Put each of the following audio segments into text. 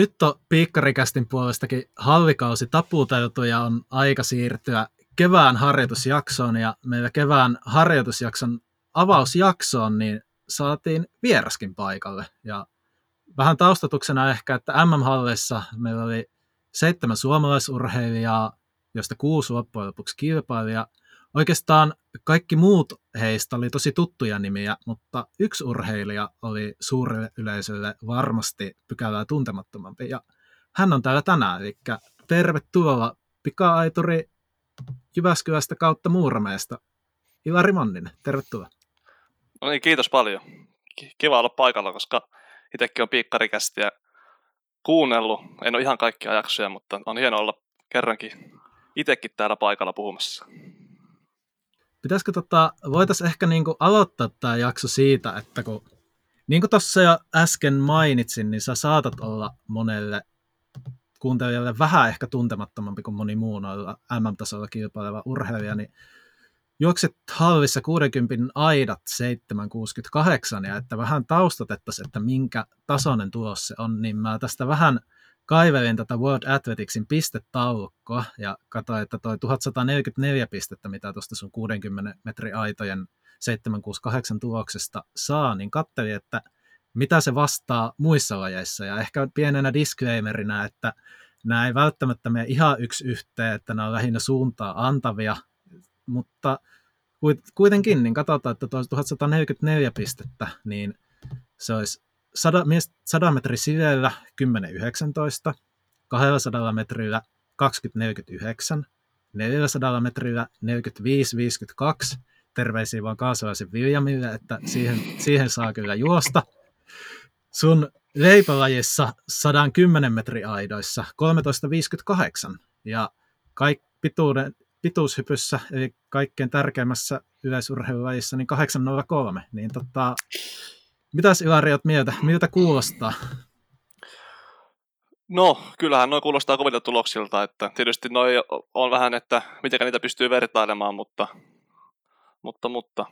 Nyt on Piikkarikästin puolestakin hallikausi taputeltu ja on aika siirtyä kevään harjoitusjaksoon ja meillä kevään harjoitusjakson avausjaksoon niin saatiin vieraskin paikalle ja vähän taustatuksena ehkä, että MM-halleissa meillä oli seitsemän suomalaisurheilijaa, joista kuusi loppujen lopuksi kilpailija. Oikeastaan kaikki muut heistä oli tosi tuttuja nimiä, mutta yksi urheilija oli suurelle yleisölle varmasti pykälää tuntemattomampi. Ja hän on täällä tänään, eli tervetuloa pika-aituri Jyväskylästä kautta Muurameesta. Ilari Manninen, tervetuloa. No niin, kiitos paljon. Kiva olla paikalla, koska itsekin on piikkarikästi ja kuunnellut. En ole ihan kaikkia jaksoja, mutta on hienoa olla kerrankin itsekin täällä paikalla puhumassa. Pitäisikö tota, voitaisiin ehkä niinku aloittaa tämä jakso siitä, että kun niin kuin tuossa jo äsken mainitsin, niin sä saatat olla monelle kuuntelijalle vähän ehkä tuntemattomampi kuin moni muu noilla MM-tasolla kilpaileva urheilija, niin juokset hallissa 60 aidat 768 ja että vähän taustatettaisiin, että minkä tasoinen tulos se on, niin mä tästä vähän kaivelin tätä World Athleticsin pistetaulukkoa ja katsoin, että toi 1144 pistettä, mitä tuosta sun 60 metri aitojen 768 tuloksesta saa, niin katselin, että mitä se vastaa muissa lajeissa. Ja ehkä pienenä disclaimerina, että nämä ei välttämättä mene ihan yksi yhteen, että nämä on lähinnä suuntaa antavia, mutta kuitenkin, niin katsotaan, että tuo 1144 pistettä, niin se olisi 100, 100 metri siveellä 10.19, 200 metrillä 20.49, 400 metrillä 45.52, terveisiä vaan kaasalaisen Viljamille, että siihen, siihen saa kyllä juosta. Sun leipälajissa 110 metri aidoissa 13.58 ja kaik, pituuden, pituushypyssä, eli kaikkein tärkeimmässä yleisurheilulajissa, niin 803. Niin tota, mitäs Ilari oot mieltä? Miltä kuulostaa? No, kyllähän noin kuulostaa kovilta tuloksilta, että tietysti noi on vähän, että miten niitä pystyy vertailemaan, mutta, mutta, mutta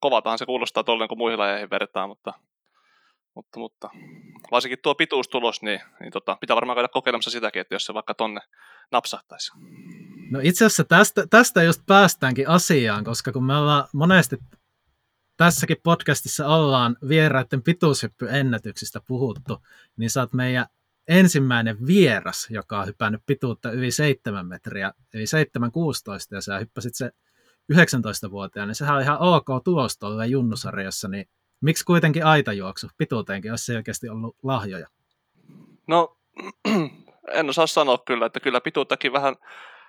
kovatahan se kuulostaa tolleen, kun muihin lajeihin vertaa, mutta, mutta, mutta varsinkin tuo pituustulos, niin, niin tota, pitää varmaan käydä kokeilemassa sitäkin, että jos se vaikka tonne napsahtaisi. No itse asiassa tästä, tästä just päästäänkin asiaan, koska kun me ollaan monesti tässäkin podcastissa ollaan vieraiden pituushyppyennätyksistä puhuttu, niin sä oot meidän ensimmäinen vieras, joka on hypännyt pituutta yli 7 metriä, eli 7,16, ja sä hyppäsit se 19-vuotiaana, niin sehän on ihan ok tulos tuolle junnusarjassa, niin miksi kuitenkin aitajuoksu? Pituuteenkin olisi selkeästi ollut lahjoja. No, en osaa sanoa kyllä, että kyllä pituuttakin vähän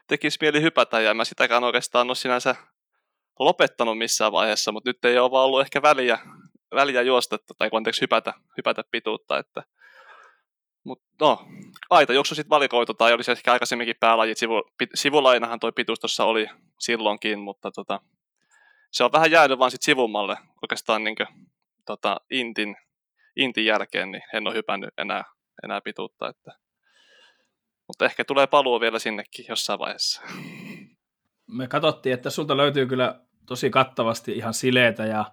tekisi mieli hypätä, ja mä sitäkään oikeastaan ole sinänsä lopettanut missään vaiheessa, mutta nyt ei ole vaan ollut ehkä väliä, väliä juosta, tai anteeksi hypätä, hypätä pituutta, että mutta no, aita juoksu sitten valikoitu, tai oli se ehkä aikaisemminkin päälajit, sivu, sivulainahan toi pituus tuossa oli silloinkin, mutta tota, se on vähän jäänyt vaan sitten sivummalle oikeastaan niin kuin, tota, intin, intin jälkeen, niin en ole hypännyt enää, enää pituutta, että mutta ehkä tulee paluu vielä sinnekin jossain vaiheessa. Me katsottiin, että sulta löytyy kyllä tosi kattavasti ihan sileitä ja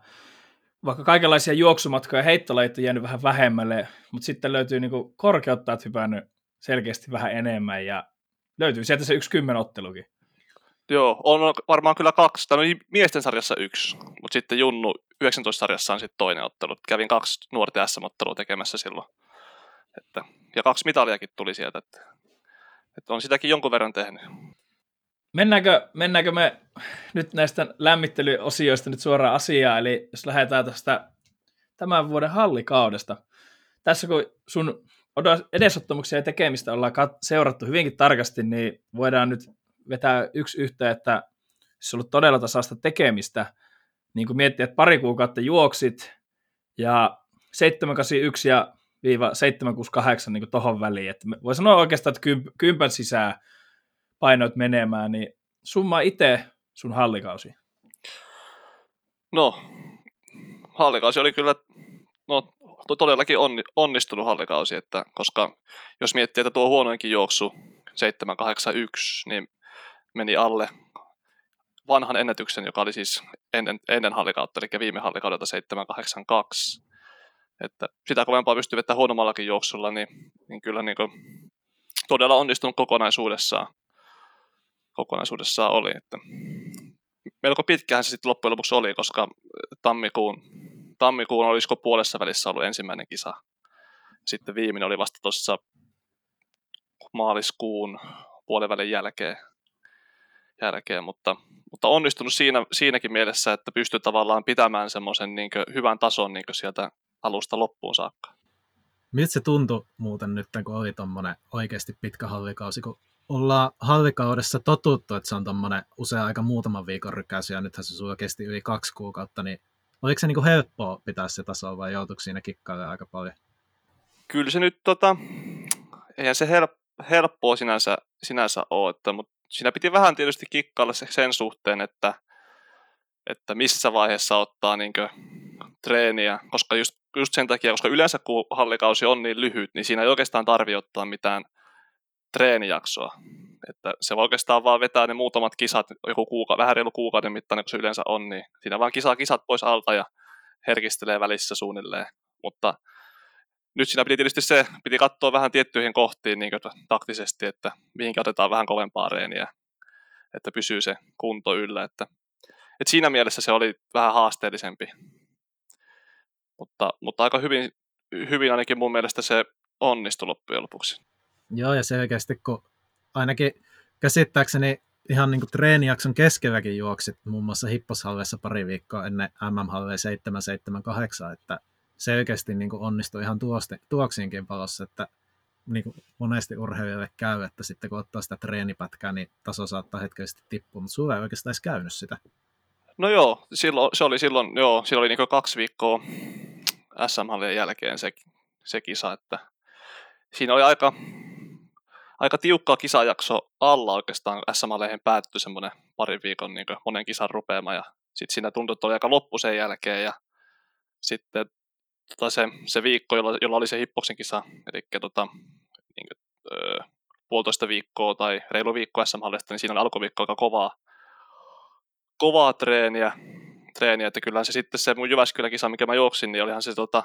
vaikka kaikenlaisia juoksumatkoja ja heittolajit on jäänyt vähän vähemmälle, mutta sitten löytyy niin korkeutta, hypännyt selkeästi vähän enemmän ja löytyy sieltä se yksi ottelukin. Joo, on varmaan kyllä kaksi. On miesten sarjassa yksi, mutta sitten Junnu 19-sarjassa on sitten toinen ottelu. Kävin kaksi nuorten SM-ottelua tekemässä silloin. Että, ja kaksi mitaliakin tuli sieltä. Että, että on sitäkin jonkun verran tehnyt. Mennäänkö, mennäänkö me nyt näistä lämmittelyosioista nyt suoraan asiaan, eli jos lähdetään tästä tämän vuoden hallikaudesta. Tässä kun sun edesottamuksia ja tekemistä ollaan seurattu hyvinkin tarkasti, niin voidaan nyt vetää yksi yhtä, että se on ollut todella tasaista tekemistä. Niin kuin miettii, että pari kuukautta juoksit ja 781 ja 768 niin tuohon väliin. Että voi sanoa oikeastaan, että kympän sisään painoit menemään, niin summa itse sun hallikausi. No, hallikausi oli kyllä no, todellakin onni, onnistunut hallikausi, että, koska jos miettii, että tuo huonoinkin juoksu 781, niin meni alle vanhan ennätyksen, joka oli siis ennen, ennen hallikautta, eli viime hallikaudelta 782. Että sitä kovempaa pystyy vetämään huonommallakin juoksulla, niin, niin kyllä niin kuin todella onnistunut kokonaisuudessaan, kokonaisuudessaan oli. Että melko pitkähän se sitten loppujen lopuksi oli, koska tammikuun, tammikuun olisiko puolessa välissä ollut ensimmäinen kisa. Sitten viimeinen oli vasta tuossa maaliskuun puolivälin jälkeen, jälkeen mutta, mutta onnistunut siinä, siinäkin mielessä, että pystyy tavallaan pitämään semmoisen niin hyvän tason niin sieltä alusta loppuun saakka. Miltä se tuntui muuten nyt, kun oli tuommoinen oikeasti pitkä hallikausi, kun ollaan hallikaudessa totuttu, että se on tuommoinen usein aika muutaman viikon rykäisy, ja nythän se sulla kesti yli kaksi kuukautta, niin oliko se niin kuin helppoa pitää se taso vai joutuiko siinä kikkailemaan aika paljon? Kyllä se nyt, tota, eihän se help, helppoa sinänsä, sinänsä ole, että, mutta siinä piti vähän tietysti kikkailla sen suhteen, että, että missä vaiheessa ottaa niin kuin, treeniä, koska just, just sen takia, koska yleensä kun hallikausi on niin lyhyt, niin siinä ei oikeastaan tarvi ottaa mitään treenijaksoa. Että se voi oikeastaan vaan vetää ne muutamat kisat, joku kuuka, vähän reilu kuukauden mittainen, kun se yleensä on, niin siinä vaan kisaa kisat pois alta ja herkistelee välissä suunnilleen. Mutta nyt siinä piti tietysti se, piti katsoa vähän tiettyihin kohtiin niin taktisesti, että mihinkä otetaan vähän kovempaa reeniä, että pysyy se kunto yllä. Että, että siinä mielessä se oli vähän haasteellisempi. Mutta, mutta aika hyvin, hyvin ainakin mun mielestä se onnistui loppujen lopuksi. Joo, ja selkeästi kun ainakin käsittääkseni ihan niin kuin treenijakson keskelläkin juoksit muun muassa Hipposhallessa pari viikkoa ennen MM-halleja 778, että selkeästi niin kuin onnistui ihan tuosti, tuoksiinkin palossa, että niin kuin monesti urheilijalle käy, että sitten kun ottaa sitä treenipätkää, niin taso saattaa hetkellisesti tippua, mutta sulla ei oikeastaan edes käynyt sitä. No joo, silloin, se oli silloin, joo, silloin oli niin kaksi viikkoa SM-hallien jälkeen se, se kisa, että siinä oli aika, aika tiukka kisajakso alla oikeastaan. SM-lehen päättyi semmoinen parin viikon niin monen kisan rupeama ja sitten siinä tuntui, että oli aika loppu sen jälkeen ja sitten tota se, se viikko, jolla, jolla oli se hippoksen kisa, eli tota, niin kuin, öö, puolitoista viikkoa tai reilu viikko sm niin siinä oli alkuviikko aika kovaa, kovaa treeniä, treeniä, että kyllähän se sitten se mun Jyväskylän kisa, mikä mä juoksin, niin olihan se tota,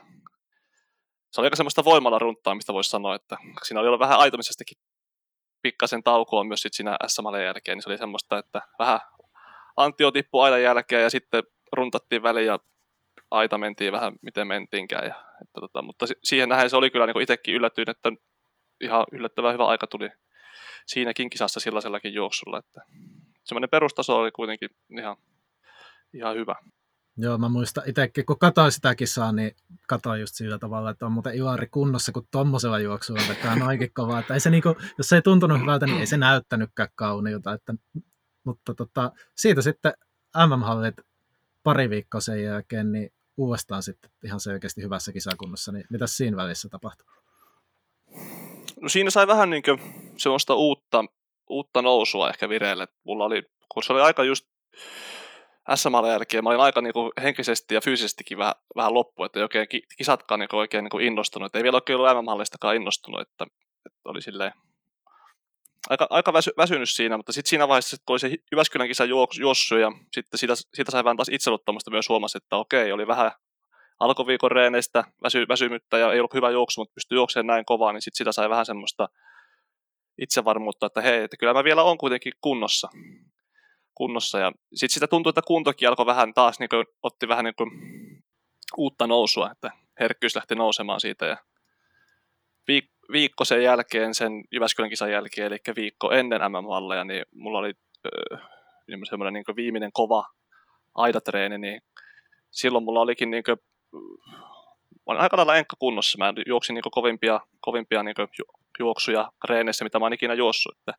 se oli aika semmoista voimalla runttaamista voisi sanoa, että siinä oli ollut vähän aitomisestakin pikkasen taukoa myös sit siinä SM jälkeen, niin se oli semmoista, että vähän Antio tippui aidan jälkeen ja sitten runtattiin väliin ja aita mentiin vähän miten mentiinkään. Ja, että tota, mutta siihen nähden se oli kyllä niin itsekin yllätyin, että ihan yllättävän hyvä aika tuli siinäkin kisassa sellaisellakin juoksulla. Että semmoinen perustaso oli kuitenkin ihan, ihan hyvä. Joo, mä muistan itsekin, kun katsoin sitä kisaa, niin katsoin just sillä tavalla, että on muuten Ilari kunnossa, kun tommosella juoksulla vetää noinkin kovaa. Että ei se niinku, jos se ei tuntunut hyvältä, niin ei se näyttänytkään kauniilta. Että, mutta tota, siitä sitten MM-hallit pari viikkoa sen jälkeen, niin uudestaan sitten ihan selkeästi hyvässä kisakunnossa, niin mitä siinä välissä tapahtui? No siinä sai vähän niin kuin semmoista uutta, uutta nousua ehkä vireille. Mulla oli, kun se oli aika just SM jälkeen, mä olin aika niin kuin henkisesti ja fyysisestikin vähän, vähän loppu, että ei oikein kisatkaan niin kuin oikein niin kuin innostunut. Et ei vielä oikein ollut MM-hallistakaan innostunut, että, että oli silleen aika, aika väsy, väsynyt siinä, mutta sitten siinä vaiheessa, kun oli se Jyväskylän kisa juossu ja sitten siitä, siitä sai vähän taas itseluttamasta myös huomasi, että okei, oli vähän alkuviikon reeneistä väsy, väsymyttä ja ei ollut hyvä juoksu, mutta pystyi juoksemaan näin kovaa, niin sitten sitä sai vähän semmoista itsevarmuutta, että hei, että kyllä mä vielä on kuitenkin kunnossa. Kunnossa. Ja sitten sitä tuntui, että kuntokin alkoi vähän taas, niin kuin, otti vähän niin kuin uutta nousua, että herkkyys lähti nousemaan siitä ja viik- viikko sen jälkeen, sen Jyväskylän kisan jälkeen, eli viikko ennen MM-malleja, niin mulla oli öö, semmoinen niin viimeinen kova aidatreeni, niin silloin mulla olikin niin kuin, mä olin aika lailla enkka kunnossa. Mä juoksin niin kovimpia, kovimpia niin juoksuja reeneissä, mitä mä oon ikinä juossut. Että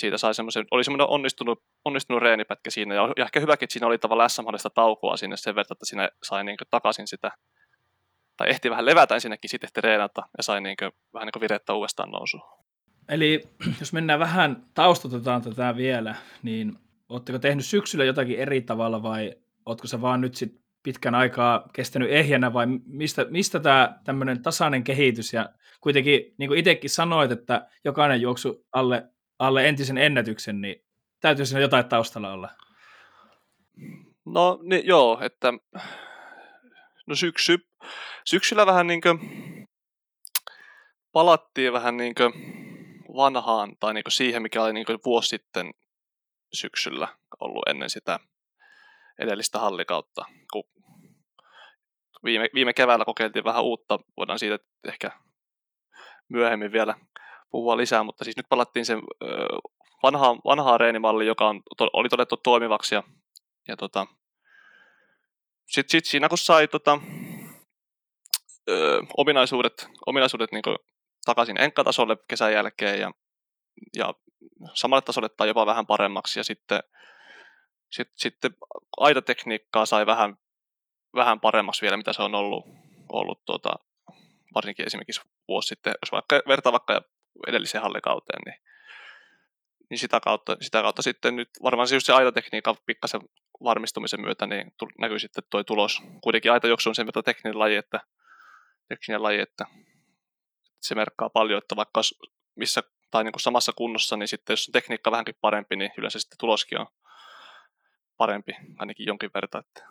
siitä sai semmoisen, oli semmoinen onnistunut, onnistunut reenipätkä siinä, ja, ehkä hyväkin, että siinä oli tavallaan sm taukoa sinne sen verran, että sinne sai niin takaisin sitä tai ehti vähän levätä ensinnäkin, sitten ehti reenata ja sai niin kuin, vähän niin virettä uudestaan nousuun. Eli jos mennään vähän, taustatetaan tätä vielä, niin oletteko tehnyt syksyllä jotakin eri tavalla vai ootko se vaan nyt sit pitkän aikaa kestänyt ehjänä vai mistä, mistä tämä tämmöinen tasainen kehitys ja kuitenkin niin kuin itsekin sanoit, että jokainen juoksu alle, alle entisen ennätyksen, niin täytyy siinä jotain taustalla olla? No niin, joo, että no syksy, syksyllä vähän niin kuin palattiin vähän niin kuin vanhaan tai niin kuin siihen, mikä oli niin kuin vuosi sitten syksyllä ollut ennen sitä edellistä hallikautta. Kun viime, viime keväällä kokeiltiin vähän uutta, voidaan siitä ehkä myöhemmin vielä puhua lisää, mutta siis nyt palattiin sen vanhaan, vanhaan reenimalliin, joka on, to, oli todettu toimivaksi ja, ja tota, sitten sit siinä kun sai tota, ö, ominaisuudet, ominaisuudet niin takaisin enkkatasolle kesän jälkeen ja, ja samalle tasolle tai jopa vähän paremmaksi ja sitten, sit, sitten aitatekniikkaa sai vähän, vähän paremmaksi vielä, mitä se on ollut, ollut tuota, varsinkin esimerkiksi vuosi sitten, jos vaikka vertaa vaikka edelliseen hallikauteen, niin, niin sitä, kautta, sitä kautta sitten nyt varmaan se just se aitatekniikan pikkasen varmistumisen myötä niin näkyy sitten tuo tulos. Kuitenkin aitajuoksu on sen verran tekninen laji, että, tekninen laji, että se merkkaa paljon, että vaikka missä tai niin kuin samassa kunnossa, niin sitten jos on tekniikka vähänkin parempi, niin yleensä sitten tuloskin on parempi, ainakin jonkin verran. Että...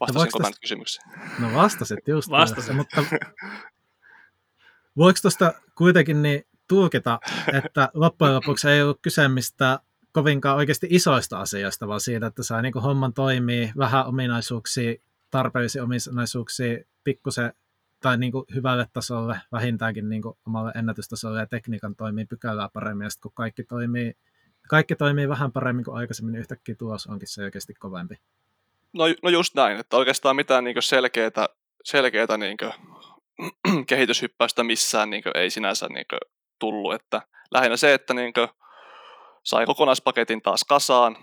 Vastasinko mä nyt kysymykseen? No vastasit just. Vastasit. mutta voiko tuosta kuitenkin niin tulkita, että loppujen lopuksi ei ollut kyse mistä kovinkaan oikeasti isoista asioista, vaan siitä, että saa niin homman toimii, vähän ominaisuuksia, tarpeellisia ominaisuuksia, pikkusen tai niin kuin hyvälle tasolle, vähintäänkin niin kuin omalle ennätystasolle ja tekniikan toimii pykälää paremmin, ja sitten kun kaikki toimii, kaikki toimii vähän paremmin kuin aikaisemmin, niin yhtäkkiä tulos onkin selkeästi kovempi. No, no just näin, että oikeastaan mitään niin selkeää, selkeää niin kehityshyppäystä missään niin ei sinänsä niin tullut, että lähinnä se, että niin sai kokonaispaketin taas kasaan,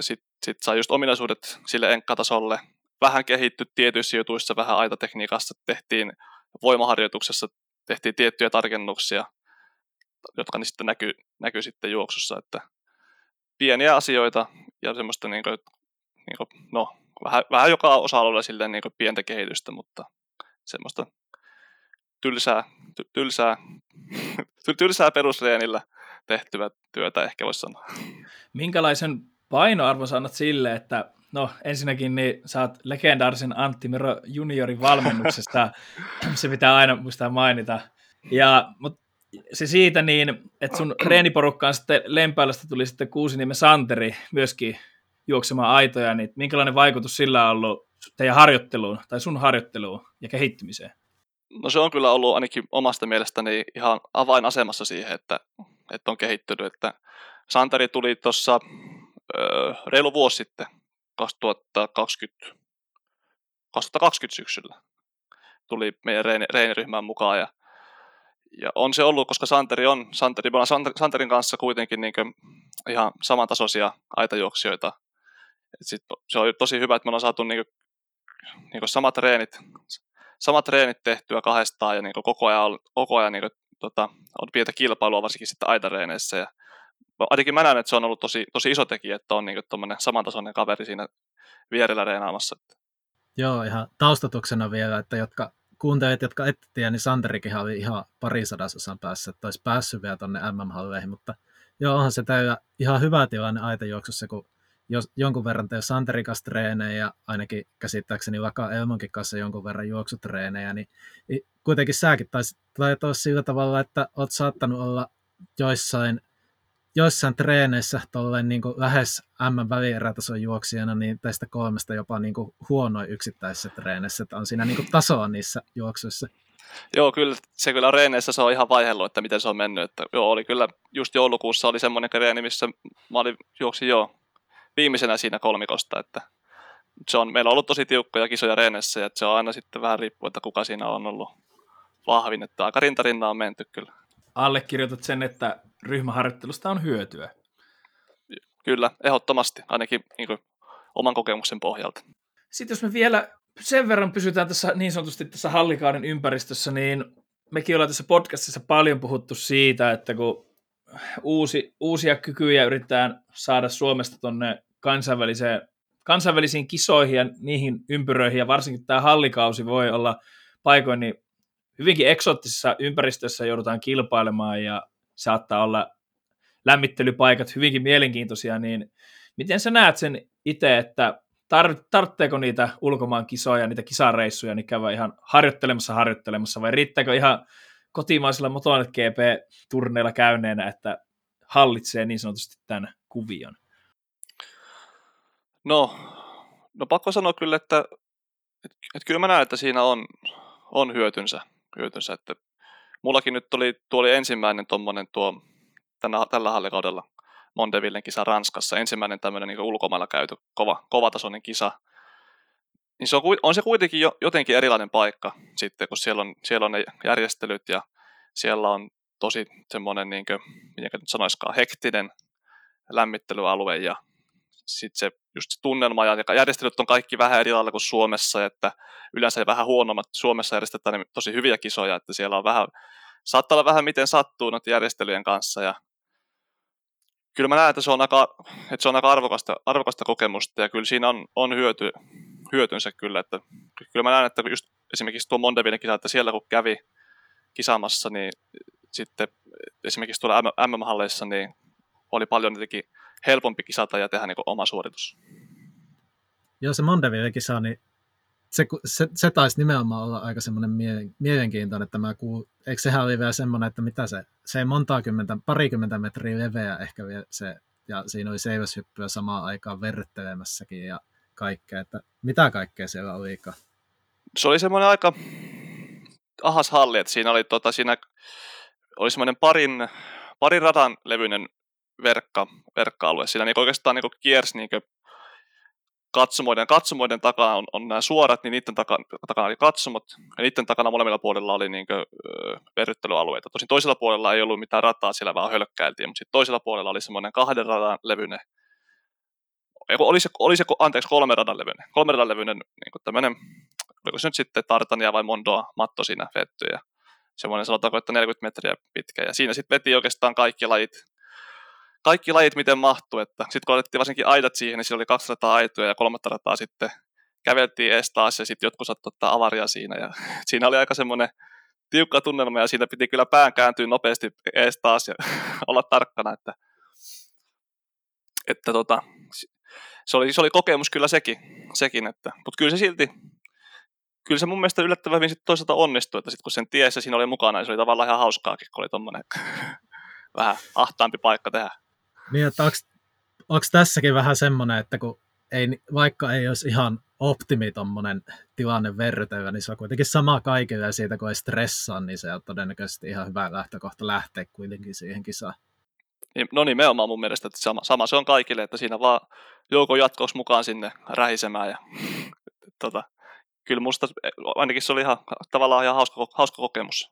sitten sit sai just ominaisuudet sille enkkatasolle, vähän kehitty tietyissä jutuissa, vähän aitatekniikassa tehtiin voimaharjoituksessa, tehtiin tiettyjä tarkennuksia, jotka niin sitten näkyy, näkyy sitten juoksussa, että pieniä asioita ja semmoista niin kuin, niin kuin, no, vähän, vähän joka osa-alueella niin kuin pientä kehitystä, mutta semmoista tylsää, ty, tylsää, tylsää perusreenillä tehtyä työtä ehkä voisi sanoa. Minkälaisen painoarvon sanot sille, että No ensinnäkin niin sä oot legendaarisen Antti Miro juniorin valmennuksesta, se pitää aina muistaa mainita. Ja, mutta se siitä niin, että sun treeniporukkaan sitten Lempäilästä tuli sitten Kuusiniemen Santeri myöskin juoksemaan aitoja, niin minkälainen vaikutus sillä on ollut teidän harjoitteluun tai sun harjoitteluun ja kehittymiseen? No se on kyllä ollut ainakin omasta mielestäni ihan avainasemassa siihen, että, että on kehittynyt. Että Santeri tuli tuossa reilu vuosi sitten 2020, 2020 syksyllä tuli meidän reeniryhmään mukaan ja, ja on se ollut, koska Santeri on, Santeri, ollaan Santerin kanssa kuitenkin niin ihan samantasoisia aitajuoksijoita. Et sit se on tosi hyvä, että me ollaan saatu niin kuin, niin kuin samat treenit, samat treenit tehtyä kahdestaan ja niin kuin koko ajan, koko ajan niin kuin, tota, on pientä kilpailua varsinkin sitten aitareeneissä ja ainakin mä näen, että se on ollut tosi, tosi iso tekijä, että on niin samantasoinen kaveri siinä vierellä reenaamassa. Joo, ihan taustatuksena vielä, että jotka kuuntelijat, jotka ette tiedä, niin Santerikin oli ihan parisadasosan päässä, että olisi päässyt vielä tuonne MM-halleihin, mutta joo, onhan se teillä ihan hyvä tilanne aitajuoksussa, kun jos jonkun verran teillä Santerin kanssa treenejä ainakin käsittääkseni vaikka Elmonkin kanssa jonkun verran juoksutreenejä, niin kuitenkin säkin taisit olla sillä tavalla, että olet saattanut olla joissain joissain treeneissä tolleen niin kuin lähes M välierätason juoksijana, niin tästä kolmesta jopa niin kuin huonoin yksittäisissä treeneissä, että on siinä niin kuin tasoa niissä juoksuissa. Joo, kyllä se kyllä reeneissä se on ihan vaihellut, että miten se on mennyt. Että, joo, oli kyllä just joulukuussa oli semmoinen reeni, missä mä olin, juoksin jo viimeisenä siinä kolmikosta, että se on, meillä on ollut tosi tiukkoja kisoja reeneissä, ja se on aina sitten vähän riippuu, että kuka siinä on ollut vahvin, että aika rintarinna on menty kyllä allekirjoitat sen, että ryhmäharjoittelusta on hyötyä. Kyllä, ehdottomasti, ainakin niin kuin, oman kokemuksen pohjalta. Sitten jos me vielä sen verran pysytään tässä niin sanotusti tässä hallikauden ympäristössä, niin mekin ollaan tässä podcastissa paljon puhuttu siitä, että kun uusi, uusia kykyjä yritetään saada Suomesta tuonne kansainväliseen, kansainvälisiin kisoihin ja niihin ympyröihin, ja varsinkin tämä hallikausi voi olla paikoin niin hyvinkin eksoottisessa ympäristössä joudutaan kilpailemaan ja saattaa olla lämmittelypaikat hyvinkin mielenkiintoisia, niin miten sä näet sen itse, että tar- tarvitseeko niitä ulkomaan kisoja, niitä kisareissuja, niin käydä ihan harjoittelemassa harjoittelemassa, vai riittääkö ihan kotimaisilla Motonet GP-turneilla käyneenä, että hallitsee niin sanotusti tämän kuvion? No, no pakko sanoa kyllä, että, että, että kyllä mä näen, että siinä on, on hyötynsä, hyötynsä että mullakin nyt oli, tuo oli ensimmäinen tuommoinen tuo tänä, tällä hallikaudella Mondevillen kisa Ranskassa, ensimmäinen tämmöinen niin ulkomailla käyty kova, kovatasoinen kisa, niin se on, on se kuitenkin jo, jotenkin erilainen paikka sitten, kun siellä on, siellä on ne järjestelyt ja siellä on tosi semmoinen, niin miten nyt sanoisikaan, hektinen lämmittelyalue ja sitten se, just se tunnelma ja järjestelyt on kaikki vähän eri lailla kuin Suomessa, että yleensä vähän huonommat. Suomessa järjestetään niin tosi hyviä kisoja, että siellä on vähän, saattaa olla vähän miten sattuu noiden järjestelyjen kanssa ja kyllä mä näen, että se on aika, että se on aika arvokasta, arvokasta kokemusta ja kyllä siinä on, on hyöty, hyötynsä kyllä, että kyllä mä näen, että just esimerkiksi tuo Mondeville kisa, että siellä kun kävi kisaamassa, niin sitten esimerkiksi tuolla MM-halleissa niin oli paljon jotenkin helpompi kisata ja tehdä niin oma suoritus. Joo, se Mondeville kisa, niin se, se, se taisi nimenomaan olla aika semmoinen mielenkiintoinen, että mä kuul... eikö sehän oli vielä semmoinen, että mitä se, se ei montaa kymmentä, parikymmentä metriä leveä ehkä vielä se, ja siinä oli seiväshyppyä samaan aikaan verryttelemässäkin ja kaikkea, että mitä kaikkea siellä oli? Se oli semmoinen aika ahas halli, että siinä oli, tota, siinä oli semmoinen parin, parin radan levyinen verkka, verkka-alue. Siinä niin oikeastaan niin kiersi niin katsomoiden, katsomoiden takana on, on nämä suorat, niin niiden takana, takana oli katsomot, ja niiden takana molemmilla puolilla oli niin kuin, verryttelyalueita. Tosin toisella puolella ei ollut mitään rataa, siellä vaan hölkkäiltiin, mutta sitten toisella puolella oli semmoinen kahden radan levyinen, oli se, oli se anteeksi, kolmen radan levyinen, kolmen radan levyinen niin kuin tämmöinen, oliko se nyt sitten Tartania vai Mondoa matto siinä vetty, ja semmoinen sanotaanko, että 40 metriä pitkä, ja siinä sitten veti oikeastaan kaikki lajit kaikki lajit miten mahtuu, että sitten kun otettiin varsinkin aidat siihen, niin siellä oli kaksi rataa aitoja ja kolmatta rataa sitten käveltiin ees taas ja sitten jotkut saattoi ottaa avaria siinä ja siinä oli aika semmoinen tiukka tunnelma ja siinä piti kyllä pään kääntyä nopeasti ees taas ja olla tarkkana, että, että tota, se, oli, se oli kokemus kyllä sekin, sekin että, mutta kyllä se silti, kyllä se mun mielestä yllättävän hyvin sitten toisaalta onnistui, että sitten kun sen tiesi siinä oli mukana, niin se oli tavallaan ihan hauskaakin, kun oli tommonen vähän ahtaampi paikka tehdä. Niin, että onko tässäkin vähän semmoinen, että kun ei, vaikka ei olisi ihan optimi tommonen tilanne verrytellä, niin se on kuitenkin sama kaikille ja siitä kun ei stressaa, niin se on todennäköisesti ihan hyvä lähtökohta lähteä kuitenkin siihen kisaan. Niin, no nimenomaan mun mielestä, että sama, sama se on kaikille, että siinä vaan joukko jatkoksi mukaan sinne rähisemään ja tota, kyllä musta ainakin se oli ihan, tavallaan ihan hauska, hauska kokemus.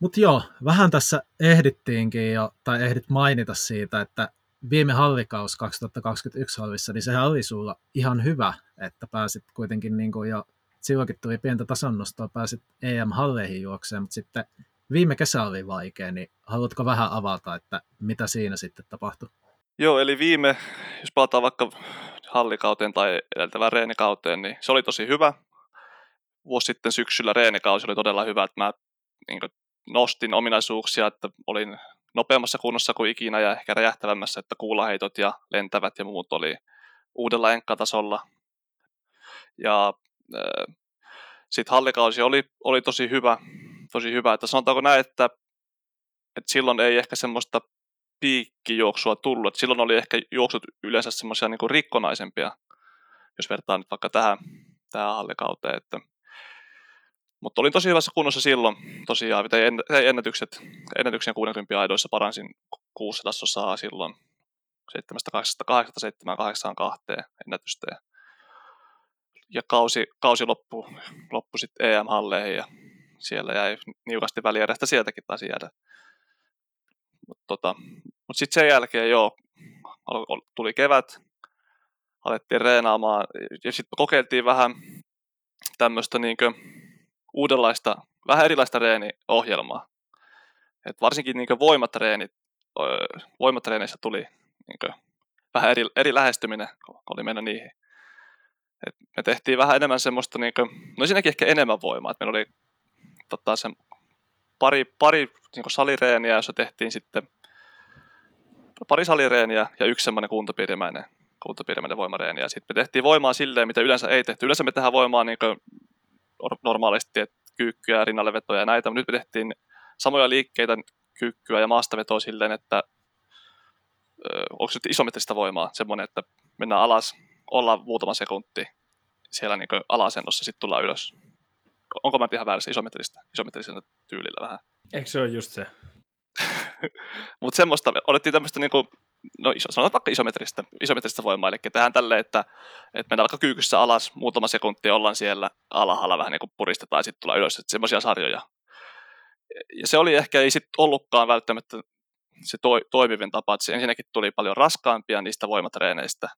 Mutta joo, vähän tässä ehdittiinkin jo, tai ehdit mainita siitä, että viime hallikaus 2021 hallissa, niin sehän oli sulla ihan hyvä, että pääsit kuitenkin niin kuin jo, silloinkin tuli pientä tasonnostoa, pääsit EM-halleihin juokseen, mutta sitten viime kesä oli vaikea, niin haluatko vähän avata, että mitä siinä sitten tapahtui? Joo, eli viime, jos palataan vaikka hallikauteen tai edeltävään reenikauteen, niin se oli tosi hyvä. Vuosi sitten syksyllä reenikausi oli todella hyvä, että mä niin nostin ominaisuuksia, että olin nopeammassa kunnossa kuin ikinä ja ehkä räjähtävämmässä, että kuulaheitot ja lentävät ja muut oli uudella enkkatasolla. Ja äh, sitten hallikausi oli, oli tosi hyvä, tosi hyvä, että sanotaanko näin, että, että silloin ei ehkä semmoista piikkijuoksua tullut, että silloin oli ehkä juoksut yleensä semmoisia niin rikkonaisempia, jos vertaa nyt vaikka tähän, tähän hallikauteen, että mutta olin tosi hyvässä kunnossa silloin. Tosiaan tein ennätykset, ennätyksen 60 aidoissa paransin kuussa tasossa silloin 7.8.7.8.2 ennätystä. Ja, ja kausi, kausi loppui, loppui sitten EM-halleihin ja siellä jäi niukasti välierästä sieltäkin taisi jäädä. Mutta tota, mut sitten sen jälkeen joo, tuli kevät, alettiin reenaamaan ja sitten kokeiltiin vähän tämmöistä niinkö uudenlaista, vähän erilaista reeniohjelmaa. Et varsinkin niin voimatreenit, voimatreeneissä tuli niin vähän eri, eri lähestyminen, oli mennä niihin. Et me tehtiin vähän enemmän semmoista, niin kuin, no siinäkin ehkä enemmän voimaa. Et meillä oli tota, se pari, pari niin salireeniä, jossa tehtiin sitten pari salireeniä ja yksi semmoinen kuntopiirimäinen, kuntopiirimäinen voimareeni. Ja sitten me tehtiin voimaa silleen, mitä yleensä ei tehty. Yleensä me tehdään voimaa niin normaalisti, että kyykkyä, rinnallevetoja ja näitä, mutta nyt me tehtiin samoja liikkeitä, kyykkyä ja maastavetoa silleen, että onko nyt isometristä voimaa, semmoinen, että mennään alas, ollaan muutama sekunti siellä niin alasennossa, sitten tullaan ylös. Onko mä ihan väärässä isometristä, isometrisellä tyylillä vähän? Eikö se ole just se? Mutta semmoista, olettiin tämmöistä niin kuin, no iso, sanotaan vaikka isometristä, isometristä voimaa, eli tehdään tälleen, että, että mennään vaikka kyykyssä alas, muutama sekunti ollaan siellä alhaalla vähän niin kuin puristetaan ja sitten tullaan ylös, että semmoisia sarjoja. Ja se oli ehkä, ei sitten ollutkaan välttämättä se to, toimivin tapa, että ensinnäkin tuli paljon raskaampia niistä voimatreeneistä,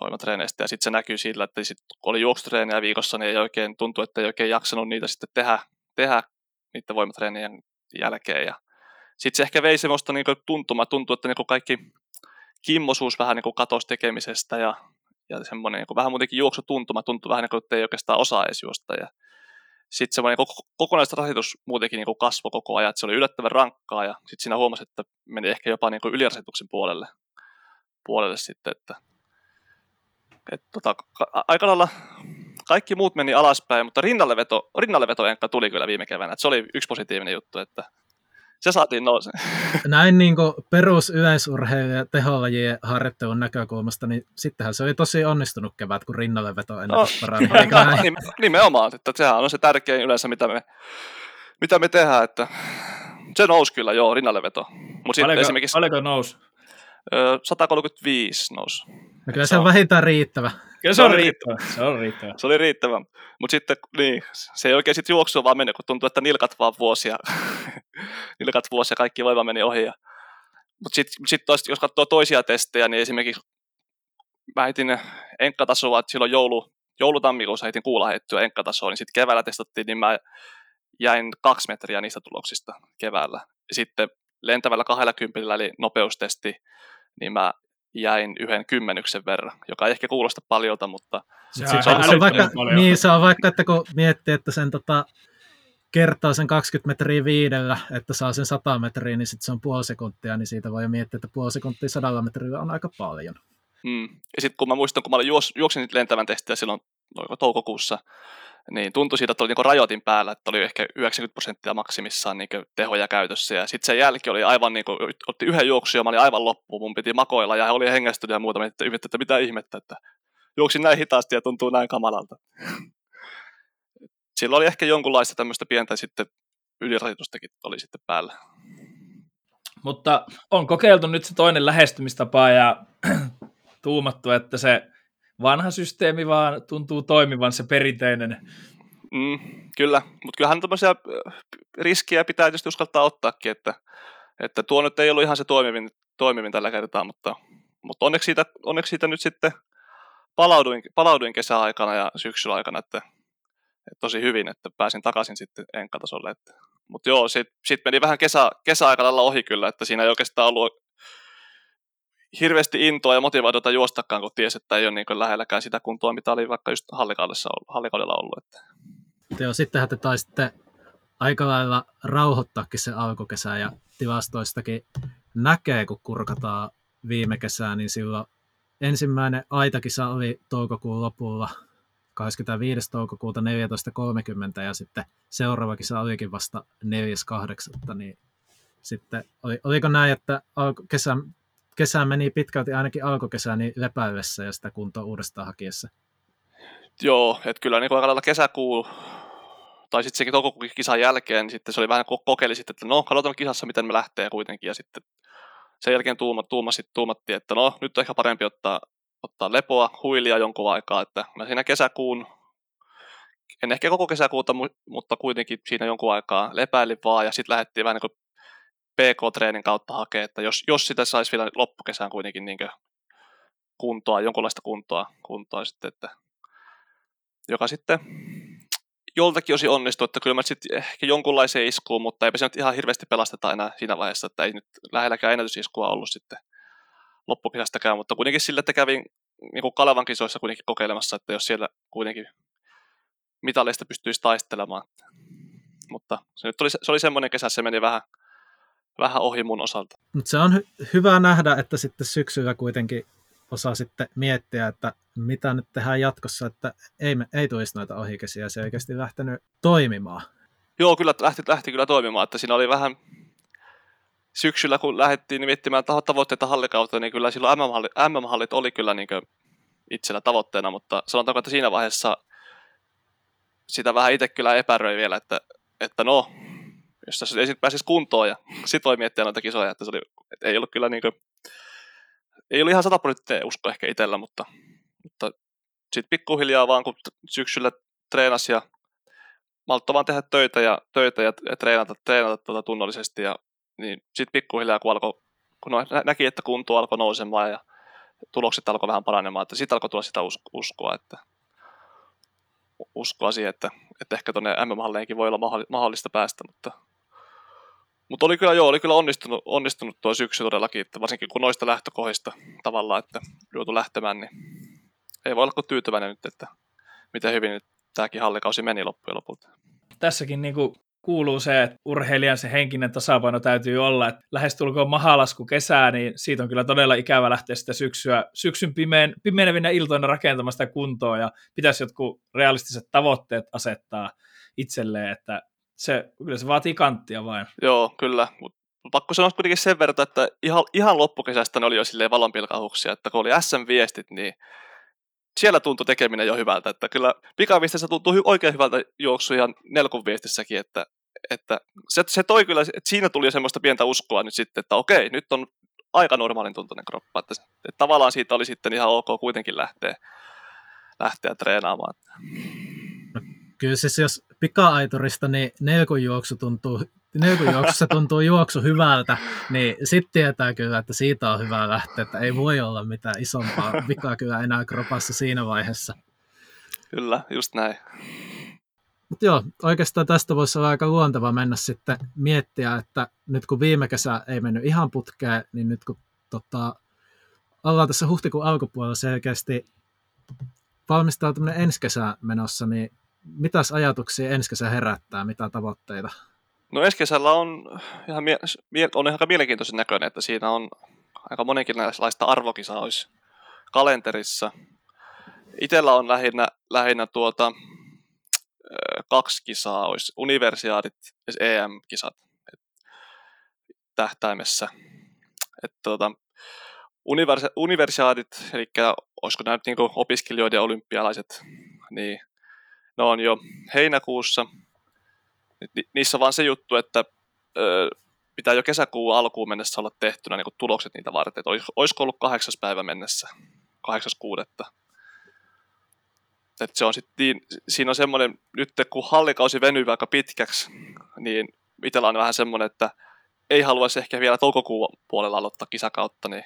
voimatreeneistä ja sitten se näkyy sillä, että sit, kun oli juoksutreenejä viikossa, niin ei oikein tuntui, että ei oikein jaksanut niitä sitten tehdä, tehdä niiden voimatreenien jälkeen. Ja sitten se ehkä vei semmoista niin tuntumaa, tuntuu, että niin kaikki kimmosuus vähän niin katosi tekemisestä ja, ja semmoinen niin vähän muutenkin juoksutuntuma tuntui vähän niin kuin, että ei oikeastaan osaa edes juosta. Ja sitten semmoinen koko, kokonaisrasitus muutenkin niin kasvoi koko ajan, että se oli yllättävän rankkaa ja sitten siinä huomasi, että meni ehkä jopa niin ylirasituksen puolelle, puolelle sitten, että, että tota, aika lailla kaikki muut meni alaspäin, mutta rinnalleveto, rinnalleveto tuli kyllä viime keväänä, että se oli yksi positiivinen juttu, että se saatiin nouse. Näin niin perus yleisurheilu ja teholajien harjoittelun näkökulmasta, niin sittenhän se oli tosi onnistunut kevät, kun rinnalle veto ennen no, Nimenomaan, että sehän on se tärkein yleensä, mitä me, mitä me tehdään, että se nousi kyllä, joo, rinnalle veto. Mut paljonko, esimerkiksi, paljonko nousi? 135 nousi. No kyllä se on vähintään riittävä. Kyllä se on riittävä. Se on riittävä. Se oli riittävä. Mutta sitten niin, se ei oikein sitten juoksua vaan mene, kun tuntuu, että nilkat vaan vuosia. nilkat vuosia, kaikki voima meni ohi. Ja... Mutta sitten sit jos katsoo toisia testejä, niin esimerkiksi mä heitin enkkatasoa, että silloin joulu, joulutammikuussa heitin kuulaheittyä enkkatasoa, niin sitten keväällä testattiin, niin mä jäin kaksi metriä niistä tuloksista keväällä. Sitten lentävällä 20 eli nopeustesti, niin mä jäin yhden kymmenyksen verran, joka ei ehkä kuulosta paljolta, mutta... Se, se, on, se, on vaikka, paljon. niin, se on vaikka, että kun miettii, että sen tota, kertaa sen 20 metriä viidellä, että saa sen 100 metriä, niin sitten se on puoli sekuntia, niin siitä voi miettiä, että puoli sekuntia sadalla metrillä on aika paljon. Hmm. Ja sitten kun mä muistan, kun mä juos, juoksin lentävän testiä silloin toukokuussa, niin tuntui siitä, että oli niin rajoitin päällä, että oli ehkä 90 prosenttia maksimissaan niin tehoja käytössä. Ja sitten sen jälkeen oli aivan niin kuin, otti yhden juoksun ja mä olin aivan loppu, mun piti makoilla ja oli hengästynyt ja muuta, että, että mitä ihmettä, että juoksin näin hitaasti ja tuntuu näin kamalalta. Sillä oli ehkä jonkunlaista tämmöistä pientä sitten ylirasitustakin oli sitten päällä. Mutta on kokeiltu nyt se toinen lähestymistapa ja tuumattu, että se vanha systeemi vaan tuntuu toimivan se perinteinen. Mm, kyllä, mutta kyllähän tämmöisiä äh, riskiä pitää tietysti uskaltaa ottaakin, että, että tuo nyt ei ollut ihan se toimivin, toimivin tällä kertaa, mutta, mutta onneksi, siitä, onneksi siitä nyt sitten palauduin, palauduin kesäaikana ja syksyllä aikana, että, että tosi hyvin, että pääsin takaisin sitten enkkatasolle. Että, mutta joo, sitten sit meni vähän kesä, kesäaikana ohi kyllä, että siinä ei oikeastaan ollut hirveästi intoa ja motivaatiota juostakaan, kun tiesi, että ei ole niin lähelläkään sitä kuntoa, mitä oli vaikka just hallikaudessa ollut, hallikaudella ollut. Että. Joo, sittenhän te taisitte aika lailla rauhoittaakin se alkukesä ja tilastoistakin näkee, kun kurkataan viime kesää, niin silloin ensimmäinen aitakisa oli toukokuun lopulla 25. toukokuuta 14.30 ja sitten seuraava kisa olikin vasta 4.8. Niin sitten oli, oliko näin, että kesän kesä meni pitkälti ainakin alkukesää niin lepäillessä ja sitä kuntoa uudestaan hakiessa. Joo, että kyllä niin aika lailla kesäkuu tai sitten sekin toukokuun kisan jälkeen, niin sitten se oli vähän kokeili sitten, että no, katsotaan kisassa, miten me lähtee kuitenkin, ja sitten sen jälkeen tuuma, tuuma, sitten tuumattiin, että no, nyt on ehkä parempi ottaa, ottaa lepoa, huilia jonkun aikaa, että mä siinä kesäkuun, en ehkä koko kesäkuuta, mutta kuitenkin siinä jonkun aikaa lepäilin vaan, ja sitten lähdettiin vähän niin kuin PK-treenin kautta hakea, että jos, jos sitä saisi vielä loppukesään kuitenkin niin kuntoa, jonkunlaista kuntoa, kuntoa sitten, että, joka sitten joltakin osin onnistuu, että kyllä mä sitten ehkä jonkunlaiseen iskuun, mutta eipä se nyt ihan hirveästi pelasteta enää siinä vaiheessa, että ei nyt lähelläkään ennätysiskua ollut sitten loppukesästäkään, mutta kuitenkin sille, että kävin niin kuin Kalevan kisoissa kuitenkin kokeilemassa, että jos siellä kuitenkin mitaleista pystyisi taistelemaan. Mutta se nyt oli, se oli semmoinen kesä, se meni vähän vähän ohi mun osalta. Mutta se on hy- hyvä nähdä, että sitten syksyllä kuitenkin osaa sitten miettiä, että mitä nyt tehdään jatkossa, että ei, me, ei tulisi noita ohikesiä selkeästi lähtenyt toimimaan. Joo, kyllä lähti, lähti kyllä toimimaan, että siinä oli vähän syksyllä, kun lähdettiin miettimään tavoitteita hallikautta, niin kyllä silloin MM-hallit, MM-hallit oli kyllä niin itsellä tavoitteena, mutta sanotaanko, että siinä vaiheessa sitä vähän itse kyllä epäröi vielä, että, että no, jos tässä ei pääsisi kuntoon ja sit voi miettiä noita kisoja, että se oli, että ei ollut kyllä niin kuin, ei ollut ihan sata prosenttia usko ehkä itsellä, mutta, mutta sitten pikkuhiljaa vaan kun syksyllä treenasi ja malttoi vaan tehdä töitä ja, töitä ja, treenata, treenata tuota tunnollisesti ja niin sitten pikkuhiljaa kun, alkoi, kun näki, että kunto alkoi nousemaan ja tulokset alkoi vähän paranemaan, että sitten alkoi tulla sitä uskoa, että uskoa siihen, että, että ehkä tuonne MM-halleinkin voi olla mahdollista päästä, mutta, mutta oli kyllä, joo, oli kyllä onnistunut, onnistunut tuo syksy todellakin, että varsinkin kun noista lähtökohdista tavallaan, että joutui lähtemään, niin ei voi olla kuin tyytyväinen nyt, että miten hyvin nyt tämäkin hallikausi meni loppujen lopulta. Tässäkin niin kuin kuuluu se, että urheilijan se henkinen tasapaino täytyy olla, että lähestulkoon mahalasku kesää, niin siitä on kyllä todella ikävä lähteä sitä syksyä, syksyn pimeen, pimenevinä iltoina rakentamaan sitä kuntoa ja pitäisi jotkut realistiset tavoitteet asettaa itselleen, että se, kyllä se vaatii kanttia vain. Joo, kyllä, mutta pakko sanoa kuitenkin sen verran, että ihan, ihan loppukesästä ne oli jo silleen valonpilkahuksia, että kun oli SM-viestit, niin siellä tuntui tekeminen jo hyvältä, että kyllä pikaviestissä tuntui oikein hyvältä juoksu ihan nelkun viestissäkin, että, että se, se toi kyllä, että siinä tuli semmoista pientä uskoa nyt sitten, että okei, nyt on aika normaalin tuntuinen kroppa, että, että tavallaan siitä oli sitten ihan ok kuitenkin lähteä, lähteä treenaamaan. Kyllä siis jos pika-aiturista, niin nelkujuoksu tuntuu, nelkujuoksussa tuntuu juoksu hyvältä, niin sitten tietää kyllä, että siitä on hyvä lähteä, että ei voi olla mitään isompaa vikaa kyllä enää kropassa siinä vaiheessa. Kyllä, just näin. Mutta joo, oikeastaan tästä voisi olla aika luonteva mennä sitten miettiä, että nyt kun viime kesä ei mennyt ihan putkeen, niin nyt kun tota, ollaan tässä huhtikuun alkupuolella selkeästi valmistautuminen ensi kesä menossa, niin mitäs ajatuksia ensi kesä herättää, mitä tavoitteita? No ensi kesällä on ihan, mie- on ihan mielenkiintoisen näköinen, että siinä on aika monenkinlaista arvokisaa olisi kalenterissa. Itellä on lähinnä, lähinnä tuota, kaksi kisaa, olisi universiaadit ja EM-kisat et, tähtäimessä. Et, tuota, universi- universiaadit, eli olisiko nämä niin opiskelijoiden olympialaiset, niin ne on jo heinäkuussa. Ni- niissä on vaan se juttu, että pitää jo kesäkuun alkuun mennessä olla tehtynä niin tulokset niitä varten. Että olisiko ollut kahdeksas päivä mennessä, kahdeksas kuudetta. Et se on sit niin, siinä on semmoinen, nyt kun hallikausi venyy aika pitkäksi, niin itsellä on vähän semmoinen, että ei haluaisi ehkä vielä toukokuun puolella aloittaa kisakautta, niin,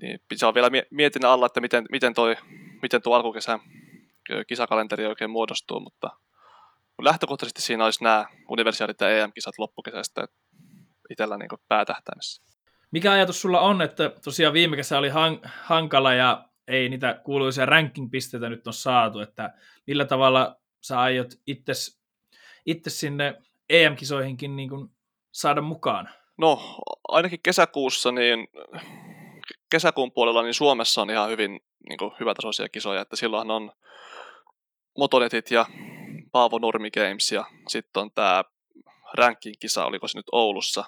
niin se on vielä mietin alla, että miten, miten, toi, miten tuo alkukesän kisakalenteri oikein muodostuu, mutta lähtökohtaisesti siinä olisi nämä universiaalit ja EM-kisat loppukesästä itsellä niin päätähtäimessä. Mikä ajatus sulla on, että tosiaan viime kesä oli hank- hankala ja ei niitä kuuluisia ranking-pisteitä nyt on saatu, että millä tavalla sä aiot itse sinne EM-kisoihinkin niin kuin saada mukaan? No, ainakin kesäkuussa, niin kesäkuun puolella niin Suomessa on ihan hyvin niin kuin, hyvätasoisia kisoja, että silloin on Motonetit ja Paavo Nurmi Games ja sitten on tämä ranking-kisa, oliko se nyt Oulussa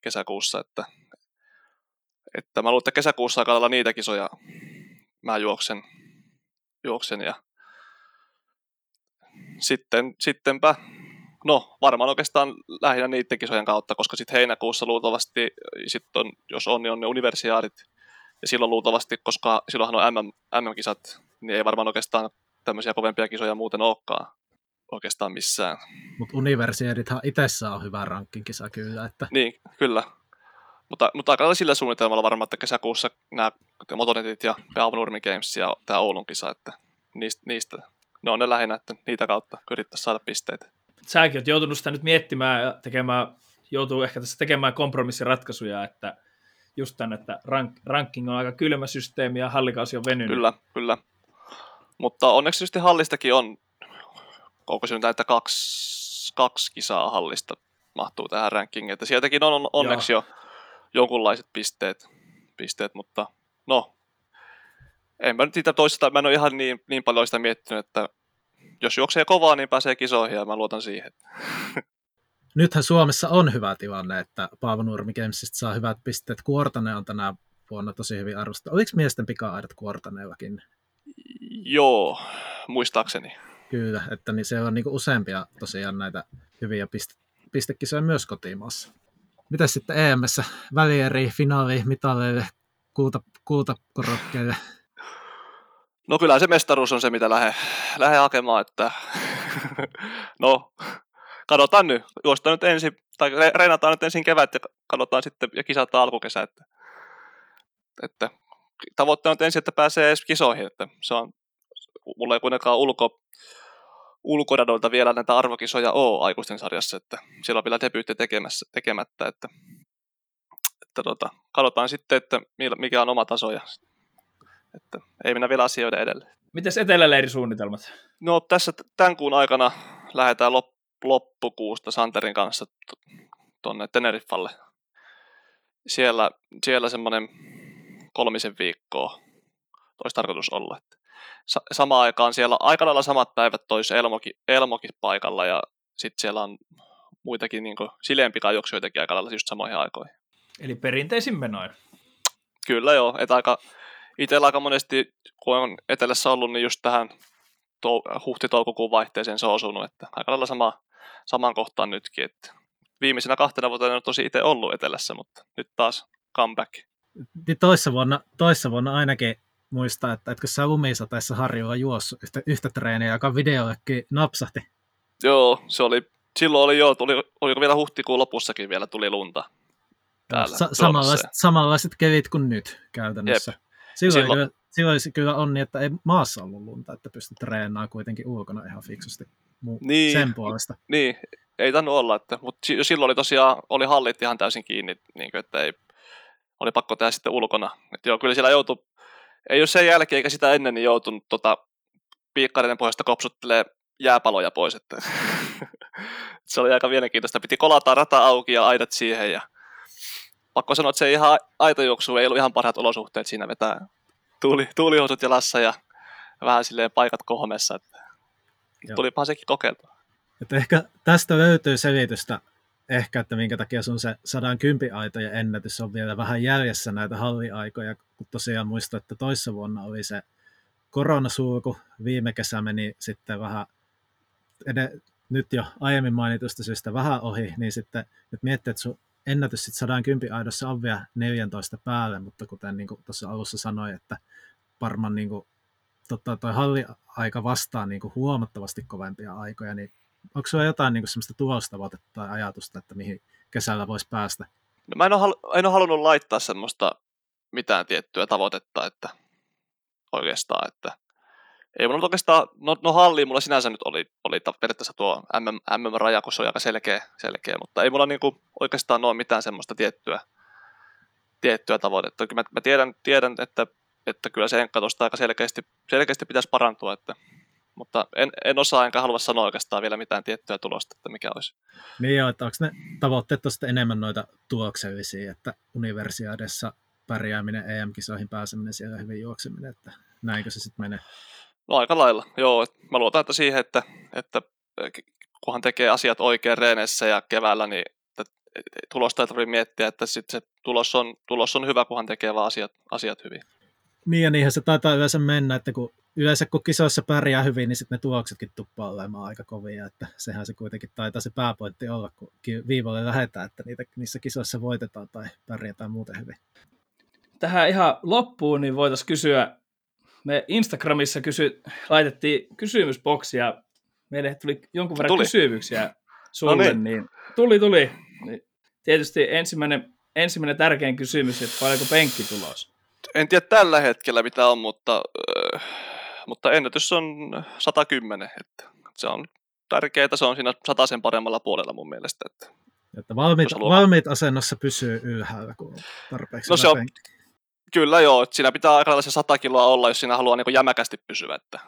kesäkuussa, että, että mä luulen, että kesäkuussa alkaa niitä kisoja. Mä juoksen, juoksen ja sitten, sittenpä, no varmaan oikeastaan lähinnä niiden kisojen kautta, koska sitten heinäkuussa luultavasti, sit on, jos on, niin on ne universiaadit, ja silloin luultavasti, koska silloinhan on MM, MM-kisat, niin ei varmaan oikeastaan tämmöisiä kovempia kisoja muuten olekaan oikeastaan missään. Mutta universiaadithan itsessään on hyvä rankkingkisa kyllä. Että... Niin, kyllä. Mutta, mutta aika sillä suunnitelmalla varmaan, että kesäkuussa nämä Motonetit ja Paavo Nurmi Games ja tämä Oulun kisa, että niistä, niistä ne on ne lähinnä, että niitä kautta yrittäisiin saada pisteitä. Säkin oot joutunut sitä nyt miettimään ja tekemään, joutuu ehkä tässä tekemään kompromissiratkaisuja, että just tämän, että rank, ranking on aika kylmä systeemi ja hallikausi on venynyt. Kyllä, kyllä. Mutta onneksi tietysti hallistakin on, onko se nyt näitä kaksi, kaksi kisaa hallista mahtuu tähän rankingiin. Että sieltäkin on onneksi Joo. jo jonkunlaiset pisteet, pisteet, mutta no, en mä nyt sitä toista, mä en ole ihan niin, niin paljon sitä miettinyt, että jos juoksee kovaa, niin pääsee kisoihin ja mä luotan siihen. Nythän Suomessa on hyvä tilanne, että Paavo Nurmi Gamesista saa hyvät pisteet. Kuortane on tänä vuonna tosi hyvin arvostettu. Oliko miesten pika-aidat Kuortaneellakin? Joo, muistaakseni. Kyllä, että niin siellä on niinku useampia tosiaan näitä hyviä piste- pistekisoja myös kotimaassa. Mitä sitten EMssä? Välieri, finaali, mitaleille, kulta, kultakorokkeille? No kyllä se mestaruus on se, mitä lähde, lähde hakemaan, että no katsotaan nyt, juostaan nyt ensin, tai reenataan nyt ensin kevät ja katsotaan sitten ja kisataan alkukesä, että, että tavoitteena on ensin, että pääsee edes kisoihin, että se on, mulla ei kuitenkaan ulko, ulkoradolta vielä näitä arvokisoja ole aikuisten sarjassa, että siellä on vielä debyytti tekemässä, tekemättä, että, että tota, katsotaan sitten, että mikä on oma taso ja että ei mennä vielä asioiden edelle. Miten eteläleirisuunnitelmat? No tässä tämän kuun aikana lähdetään loppukuusta Santerin kanssa tuonne Teneriffalle. Siellä, siellä semmoinen kolmisen viikkoa olisi tarkoitus olla. Että sa- samaan aikaan siellä aika lailla samat päivät toisi Elmokin, Elmokin paikalla ja sitten siellä on muitakin niin sileämpikaan joksijoitakin aika lailla just samoihin aikoihin. Eli perinteisin menoin. Kyllä joo, että aika, itsellä aika monesti, kun on etelässä ollut, niin just tähän tou- huhti-toukokuun vaihteeseen se on osunut, että aika lailla sama, samaan kohtaan nytkin, että viimeisenä kahtena vuotena on tosi itse ollut etelässä, mutta nyt taas comeback. Niin toissa vuonna, toissa vuonna ainakin muistaa, että etkö sä lumisateessa harjoilla juossut yhtä, yhtä treeniä, joka videollekin napsahti? Joo, se oli, silloin oli jo, tuli, oliko vielä huhtikuun lopussakin vielä tuli lunta. Täällä, Sa- samanlaiset, samanlaiset kelit kuin nyt käytännössä. Jep. Silloin, silloin, kyllä, silloin kyllä on niin, että ei maassa ollut lunta, että pystyt treenaamaan kuitenkin ulkona ihan fiksusti mu- niin, sen puolesta. Niin, ei tainnut olla, että, mutta silloin oli tosiaan, oli hallit ihan täysin kiinni, niin kuin, että ei, oli pakko tehdä sitten ulkona. Että joo, kyllä siellä joutui, ei ole sen jälkeen eikä sitä ennen, niin joutunut tota, piikkareiden pohjasta kopsuttelee jääpaloja pois. Että se oli aika mielenkiintoista. Piti kolata rata auki ja aidat siihen. Ja pakko sanoa, että se ihan aitojuoksu ei ollut ihan parhaat olosuhteet siinä vetää tuuli, tuulihousut jalassa ja vähän silleen paikat kohmessa. Että tulipahan sekin kokeiltua. Että ehkä tästä löytyy selitystä ehkä, että minkä takia sun se 110 aitojen ennätys on vielä vähän jäljessä näitä halliaikoja, kun tosiaan muista, että toissa vuonna oli se koronasulku, viime kesä meni sitten vähän ed- nyt jo aiemmin mainitusta syystä vähän ohi, niin sitten nyt miettii, että sun ennätys sitten 110 aidossa on vielä 14 päälle, mutta kuten niin tuossa alussa sanoin, että varmaan niin kuin, tota, toi halliaika vastaa niin kuin huomattavasti kovempia aikoja, niin onko sulla jotain niin semmoista tulostavoitetta tai ajatusta, että mihin kesällä voisi päästä? No mä en ole, halu- en ole halunnut laittaa semmoista mitään tiettyä tavoitetta, että oikeastaan, että ei mulla oikeastaan, no, no halli mulla sinänsä nyt oli, oli periaatteessa tuo MM, MM-raja, kun se on aika selkeä, selkeä mutta ei mulla niinku oikeastaan ole mitään semmoista tiettyä, tiettyä tavoitetta. Mä, mä tiedän, tiedän että, että kyllä se enkka tuosta aika selkeästi, selkeästi pitäisi parantua, että mutta en, en osaa enkä halua sanoa oikeastaan vielä mitään tiettyä tulosta, että mikä olisi. Niin joo, että onko ne tavoitteet enemmän noita tuloksellisia, että universiaadessa pärjääminen, EM-kisoihin pääseminen, siellä hyvin juokseminen, että näinkö se sitten menee? No aika lailla, joo. Mä luotan, että siihen, että, että kunhan tekee asiat oikein reenessä ja keväällä, niin tulosta ei tarvitse miettiä, että sit se tulos on, tulos on hyvä, kunhan tekee vaan asiat, asiat hyvin. Niin ja niinhän se taitaa yleensä mennä, että kun yleensä kun kisoissa pärjää hyvin, niin sitten ne tuloksetkin tuppaa olemaan aika kovia, että sehän se kuitenkin taitaa se pääpointti olla, kun viivalle lähdetään, että niitä, niissä kisoissa voitetaan tai pärjätään muuten hyvin. Tähän ihan loppuun niin voitaisiin kysyä, me Instagramissa kysy, laitettiin kysymysboksia, meille tuli jonkun verran tuli. kysymyksiä sulle, no niin. niin tuli, tuli. Niin tietysti ensimmäinen, ensimmäinen tärkein kysymys, että paljonko penkki tulos? En tiedä tällä hetkellä mitä on, mutta äh, mutta ennätys on 110, että se on tärkeää, se on siinä sen paremmalla puolella mun mielestä. Että, että valmiit, valmiit asennossa pysyy ylhäällä, kun on tarpeeksi no se on, Kyllä joo, että siinä pitää aika se 100 kiloa olla, jos siinä haluaa niin jämäkästi pysyä. Että.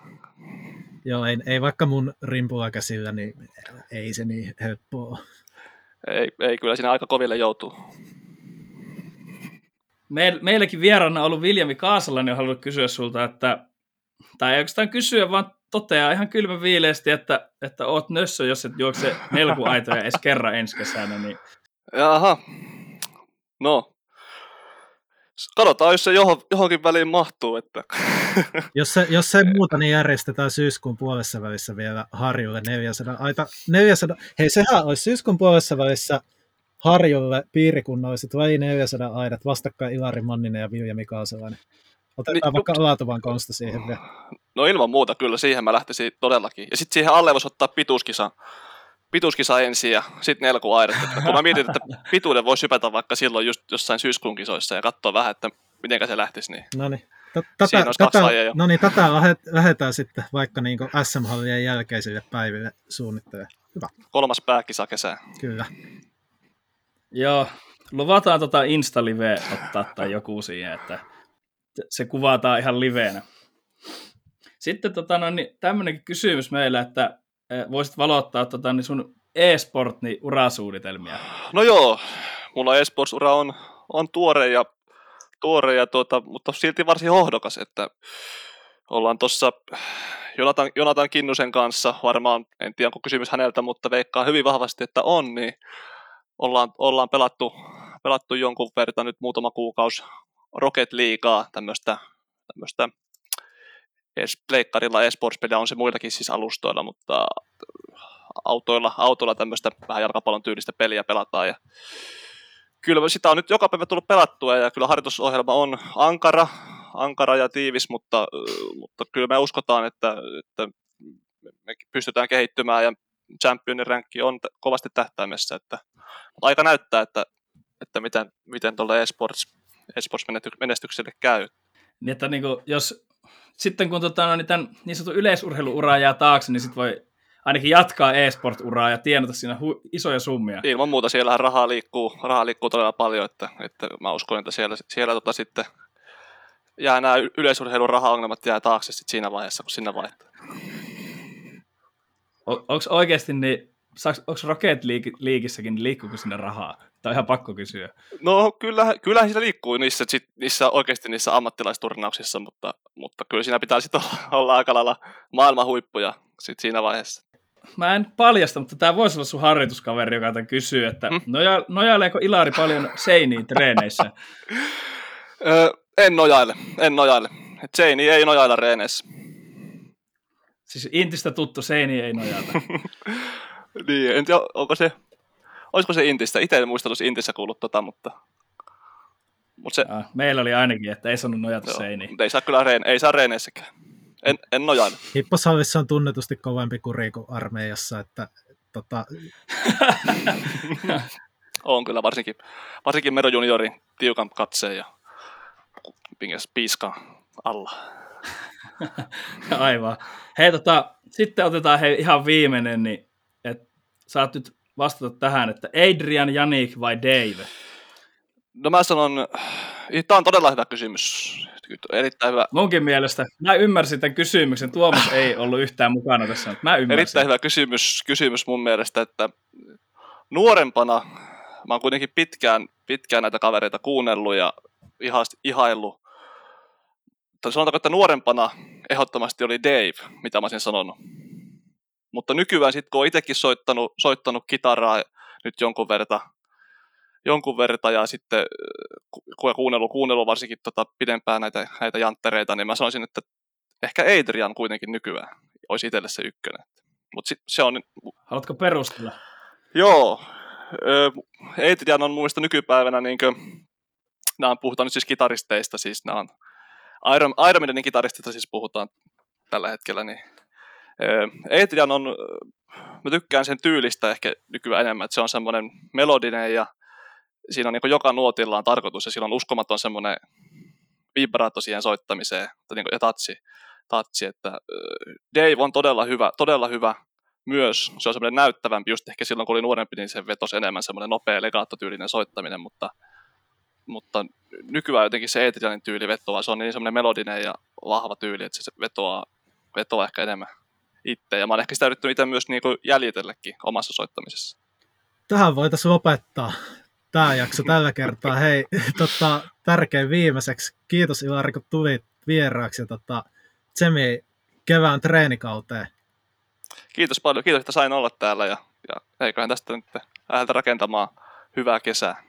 Joo, ei, ei vaikka mun rimpulla käsillä, niin ei se niin helppoa ei, ei kyllä siinä aika koville joutuu. Me, meilläkin vieraana ollut Viljami Kaasalainen on halunnut kysyä sulta, että, tai ei oikeastaan kysyä, vaan toteaa ihan kylmä viileesti, että, että oot nössö, jos et juokse melkuaitoja edes kerran ensi kesänä. Niin... Jaha. No. Katsotaan, jos se johon, johonkin väliin mahtuu. Että. jos, se, jos se muuta, niin järjestetään syyskuun puolessa välissä vielä Harjulle 400 aita. 400, hei, sehän olisi syyskuun puolessa välissä Harjulle piirikunnalliset vai 400 aidat vastakkain Ilari Manninen ja Vilja Mikaasalainen. Otetaan niin, vaikka Laatuvan konsta siihen vielä. No ilman muuta kyllä, siihen mä lähtisin todellakin. Ja sitten siihen alle voisi ottaa pituuskisa, pituuskisa ensin ja sitten nelkuaidat. Kun mä mietin, että pituuden voisi hypätä vaikka silloin just jossain syyskuun kisoissa ja katsoa vähän, että miten se lähtisi. Niin. No niin. Tätä, tätä, no niin, tätä lähdetään sitten vaikka niin SM-hallien jälkeisille päiville suunnittelemaan. Hyvä. Kolmas pääkisa kesää. Kyllä. Joo, luvataan tota Insta-live ottaa tai joku siihen, että se kuvataan ihan liveenä. Sitten tota, no, niin, tämmöinenkin kysymys meillä, että voisit valottaa tota, niin sun e-sport niin urasuunnitelmia. No joo, mulla e-sports-ura on, on tuore ja, tuore ja tuota, mutta silti varsin hohdokas, että ollaan tuossa Jonatan, Jonatan Kinnusen kanssa, varmaan, en tiedä onko kysymys häneltä, mutta veikkaa hyvin vahvasti, että on, niin ollaan, ollaan pelattu, pelattu jonkun verran nyt muutama kuukausi Rocket Leaguea, tämmöistä, pleikkarilla esports on se muillakin siis alustoilla, mutta autoilla, autoilla tämmöistä vähän jalkapallon tyylistä peliä pelataan ja kyllä sitä on nyt joka päivä tullut pelattua ja kyllä harjoitusohjelma on ankara, ankara ja tiivis, mutta, mutta kyllä me uskotaan, että, että me pystytään kehittymään ja championin ränkki on kovasti tähtäimessä, että aika näyttää, että, että miten, miten tuolle esports, esports-menestykselle käy. Niin, että niin kuin, jos sitten kun tota, no, niin tämän niin sanotun yleisurheiluuraa jää taakse, niin sitten voi ainakin jatkaa e-sport-uraa ja tienata siinä hu- isoja summia. Ilman muuta siellä rahaa liikkuu, rahaa liikkuu todella paljon, että, että mä uskon, että siellä, siellä tota sitten jää nämä yleisurheilun rahaongelmat jää taakse sit siinä vaiheessa, kun sinne vaihtaa. Onko oikeasti niin, onko Rocket Leagueissäkin, niin liikkuuko sinne rahaa? Tämä on ihan pakko kysyä. No kyllä, kyllähän siinä liikkuu niissä, sit, niissä oikeasti niissä ammattilaisturnauksissa, mutta, mutta kyllä siinä pitää sitten olla, olla aika lailla maailman huippuja sit siinä vaiheessa. Mä en paljasta, mutta tämä voisi olla sun harjoituskaveri, joka tämän kysyy, että hmm? noja, nojaileeko Ilari paljon seiniin treeneissä? en nojaile, en nojaile. Et seini ei nojailla reeneissä. Siis Intistä tuttu seini ei nojata. niin, en tiedä, onko se, olisiko se Intistä. Itse en muista, että Intissä kuullut tota, mutta... Mut se... ja, meillä oli ainakin, että ei saanut nojata Joo, seiniin. Mutta ei saa kyllä reen, ei saa reeneissäkään. En, en nojaile. Hipposallissa on tunnetusti kovempi kuri kuin armeijassa, että tota... on kyllä, varsinkin, varsinkin Mero Juniori tiukan katseen ja piiskan alla. Aivan. Hei, tota, sitten otetaan hei, ihan viimeinen, niin saat nyt vastata tähän, että Adrian, Janik vai Dave? No mä sanon, tämä on todella hyvä kysymys. Erittäin hyvä. Munkin mielestä. Mä ymmärsin tämän kysymyksen. Tuomas ei ollut yhtään mukana tässä, mutta mä ymmärsin. Erittäin hyvä kysymys, kysymys mun mielestä, että nuorempana mä oon kuitenkin pitkään, pitkään näitä kavereita kuunnellut ja ihaillut tai sanotaanko, että nuorempana ehdottomasti oli Dave, mitä mä olisin sanonut. Mutta nykyään sitten, kun olen itsekin soittanut, soittanut kitaraa nyt jonkun verta, jonkun verta ja sitten kun kuunnellut, kuunnellut varsinkin tota pidempään näitä, näitä janttereita, niin mä sanoisin, että ehkä Adrian kuitenkin nykyään olisi itselle se ykkönen. Mut sit, se on... Haluatko perustella? Joo. Adrian on mielestä nykypäivänä, niin kuin, nämä puhutaan nyt siis kitaristeista, siis nämä on Iron, Iron Maidenin kitaristista siis puhutaan tällä hetkellä, niin Adrian on, mä tykkään sen tyylistä ehkä nykyään enemmän, että se on semmoinen melodinen ja siinä on niin joka nuotilla on tarkoitus ja sillä on uskomaton semmoinen vibraatto siihen soittamiseen niin ja tatsi, tatsi, että Dave on todella hyvä, todella hyvä myös, se on semmoinen näyttävämpi, just ehkä silloin kun oli nuorempi, niin se vetosi enemmän semmoinen nopea legaattotyylinen soittaminen, mutta mutta nykyään jotenkin se Eetrianin tyyli vetoaa, se on niin semmoinen melodinen ja vahva tyyli, että se vetoaa, vetoaa ehkä enemmän itse. Ja mä oon ehkä sitä yrittänyt itse myös niin kuin jäljitelläkin omassa soittamisessa. tähän voitaisiin lopettaa tämä jakso tällä kertaa. Hei, tota, tärkein viimeiseksi. Kiitos Ilari, kun tulit vieraaksi ja tota, Tsemi kevään treenikauteen. Kiitos paljon. Kiitos, että sain olla täällä ja, ja eiköhän tästä nyt lähdetä rakentamaan hyvää kesää.